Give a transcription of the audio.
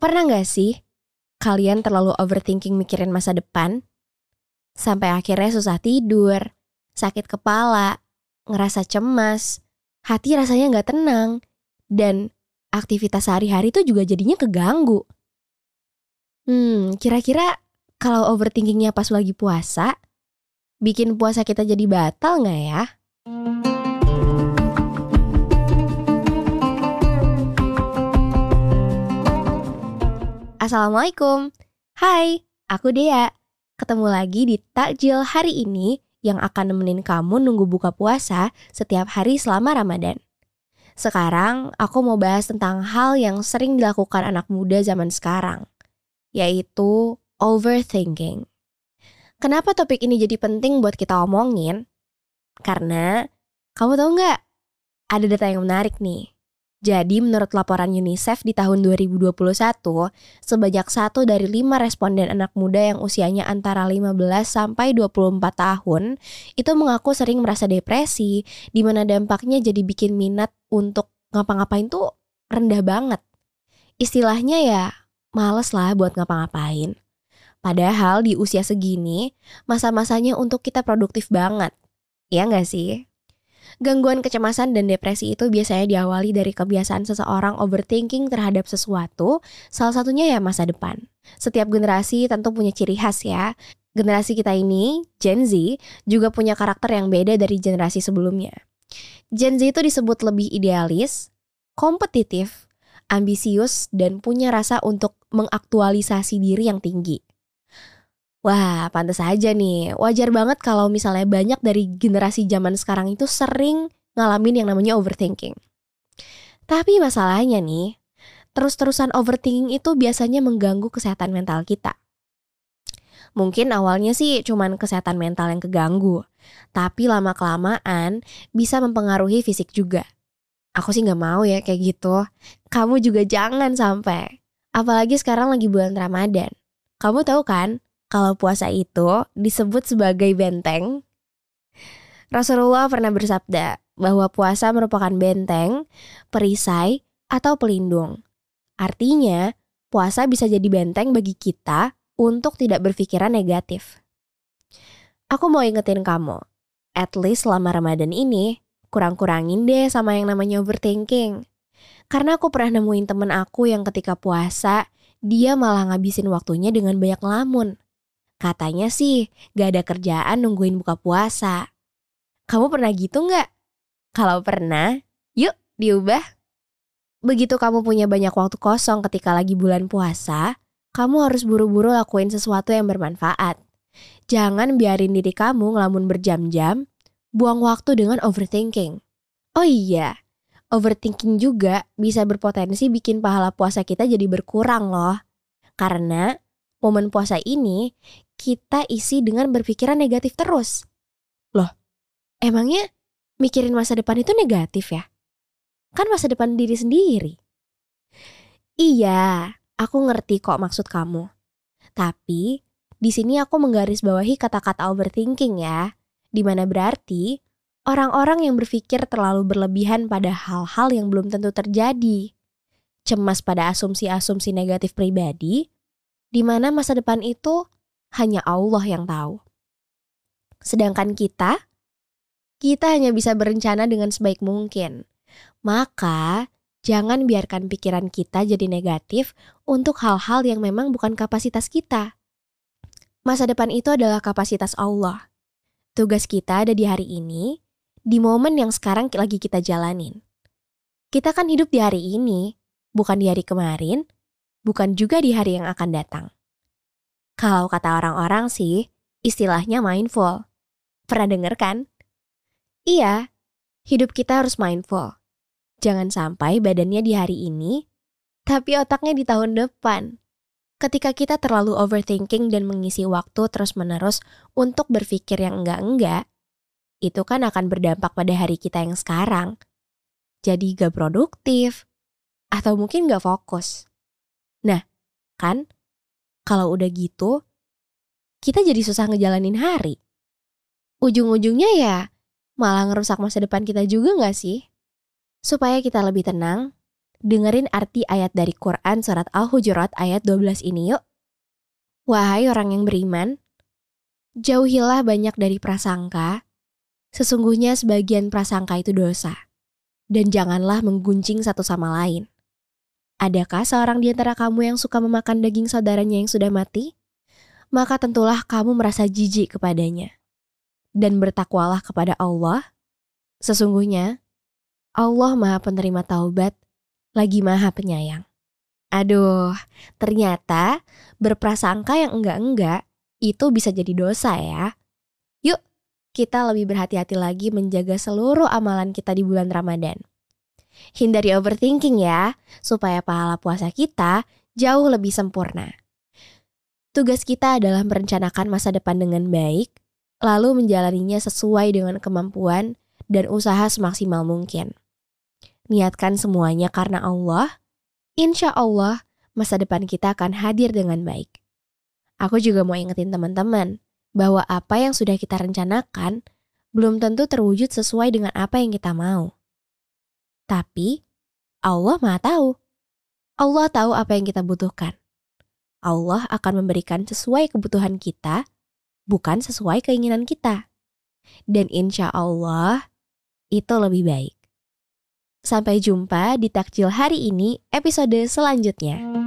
Pernah gak sih kalian terlalu overthinking mikirin masa depan? Sampai akhirnya susah tidur, sakit kepala, ngerasa cemas, hati rasanya gak tenang, dan aktivitas sehari-hari tuh juga jadinya keganggu. Hmm, kira-kira kalau overthinkingnya pas lagi puasa, bikin puasa kita jadi batal gak ya? Assalamualaikum. Hai, aku Dea. Ketemu lagi di Takjil hari ini yang akan nemenin kamu nunggu buka puasa setiap hari selama Ramadan. Sekarang aku mau bahas tentang hal yang sering dilakukan anak muda zaman sekarang, yaitu overthinking. Kenapa topik ini jadi penting buat kita omongin? Karena kamu tahu nggak? Ada data yang menarik nih. Jadi menurut laporan UNICEF di tahun 2021, sebanyak satu dari lima responden anak muda yang usianya antara 15 sampai 24 tahun itu mengaku sering merasa depresi, di mana dampaknya jadi bikin minat untuk ngapa-ngapain tuh rendah banget. Istilahnya ya males lah buat ngapa-ngapain. Padahal di usia segini, masa-masanya untuk kita produktif banget. Iya nggak sih? Gangguan kecemasan dan depresi itu biasanya diawali dari kebiasaan seseorang overthinking terhadap sesuatu, salah satunya ya masa depan. Setiap generasi tentu punya ciri khas ya. Generasi kita ini, Gen Z, juga punya karakter yang beda dari generasi sebelumnya. Gen Z itu disebut lebih idealis, kompetitif, ambisius, dan punya rasa untuk mengaktualisasi diri yang tinggi. Wah, pantas aja nih. Wajar banget kalau misalnya banyak dari generasi zaman sekarang itu sering ngalamin yang namanya overthinking. Tapi masalahnya nih, terus-terusan overthinking itu biasanya mengganggu kesehatan mental kita. Mungkin awalnya sih cuman kesehatan mental yang keganggu, tapi lama-kelamaan bisa mempengaruhi fisik juga. Aku sih gak mau ya kayak gitu. Kamu juga jangan sampai. Apalagi sekarang lagi bulan Ramadan. Kamu tahu kan, kalau puasa itu disebut sebagai benteng. Rasulullah pernah bersabda bahwa puasa merupakan benteng, perisai, atau pelindung. Artinya, puasa bisa jadi benteng bagi kita untuk tidak berpikiran negatif. Aku mau ingetin kamu, at least selama Ramadan ini, kurang-kurangin deh sama yang namanya overthinking. Karena aku pernah nemuin temen aku yang ketika puasa, dia malah ngabisin waktunya dengan banyak lamun. Katanya sih gak ada kerjaan nungguin buka puasa. Kamu pernah gitu gak? Kalau pernah, yuk diubah. Begitu kamu punya banyak waktu kosong ketika lagi bulan puasa, kamu harus buru-buru lakuin sesuatu yang bermanfaat. Jangan biarin diri kamu ngelamun berjam-jam, buang waktu dengan overthinking. Oh iya, overthinking juga bisa berpotensi bikin pahala puasa kita jadi berkurang loh. Karena momen puasa ini kita isi dengan berpikiran negatif terus. Loh, emangnya mikirin masa depan itu negatif ya? Kan masa depan diri sendiri. Iya, aku ngerti kok maksud kamu. Tapi di sini aku menggarisbawahi kata-kata overthinking ya, di mana berarti orang-orang yang berpikir terlalu berlebihan pada hal-hal yang belum tentu terjadi. Cemas pada asumsi-asumsi negatif pribadi, di mana masa depan itu hanya Allah yang tahu. Sedangkan kita, kita hanya bisa berencana dengan sebaik mungkin. Maka, jangan biarkan pikiran kita jadi negatif untuk hal-hal yang memang bukan kapasitas kita. Masa depan itu adalah kapasitas Allah. Tugas kita ada di hari ini, di momen yang sekarang lagi kita jalanin. Kita kan hidup di hari ini, bukan di hari kemarin, bukan juga di hari yang akan datang. Kalau kata orang-orang sih, istilahnya mindful. Pernah denger kan? Iya, hidup kita harus mindful. Jangan sampai badannya di hari ini, tapi otaknya di tahun depan. Ketika kita terlalu overthinking dan mengisi waktu terus-menerus untuk berpikir yang enggak-enggak, itu kan akan berdampak pada hari kita yang sekarang. Jadi gak produktif, atau mungkin gak fokus. Nah, kan kalau udah gitu, kita jadi susah ngejalanin hari. Ujung-ujungnya ya malah ngerusak masa depan kita juga gak sih? Supaya kita lebih tenang dengerin arti ayat dari Quran surat Al-Hujurat ayat 12 ini yuk. Wahai orang yang beriman, jauhilah banyak dari prasangka, sesungguhnya sebagian prasangka itu dosa, dan janganlah mengguncing satu sama lain. Adakah seorang di antara kamu yang suka memakan daging saudaranya yang sudah mati? Maka tentulah kamu merasa jijik kepadanya. Dan bertakwalah kepada Allah. Sesungguhnya, Allah maha penerima taubat lagi maha penyayang. Aduh, ternyata berprasangka yang enggak-enggak itu bisa jadi dosa ya. Yuk, kita lebih berhati-hati lagi menjaga seluruh amalan kita di bulan Ramadan. Hindari overthinking ya, supaya pahala puasa kita jauh lebih sempurna. Tugas kita adalah merencanakan masa depan dengan baik, lalu menjalaninya sesuai dengan kemampuan dan usaha semaksimal mungkin niatkan semuanya karena Allah, insya Allah masa depan kita akan hadir dengan baik. Aku juga mau ingetin teman-teman bahwa apa yang sudah kita rencanakan belum tentu terwujud sesuai dengan apa yang kita mau. Tapi Allah Maha Tahu. Allah tahu apa yang kita butuhkan. Allah akan memberikan sesuai kebutuhan kita, bukan sesuai keinginan kita. Dan insya Allah itu lebih baik. Sampai jumpa di takjil hari ini episode selanjutnya.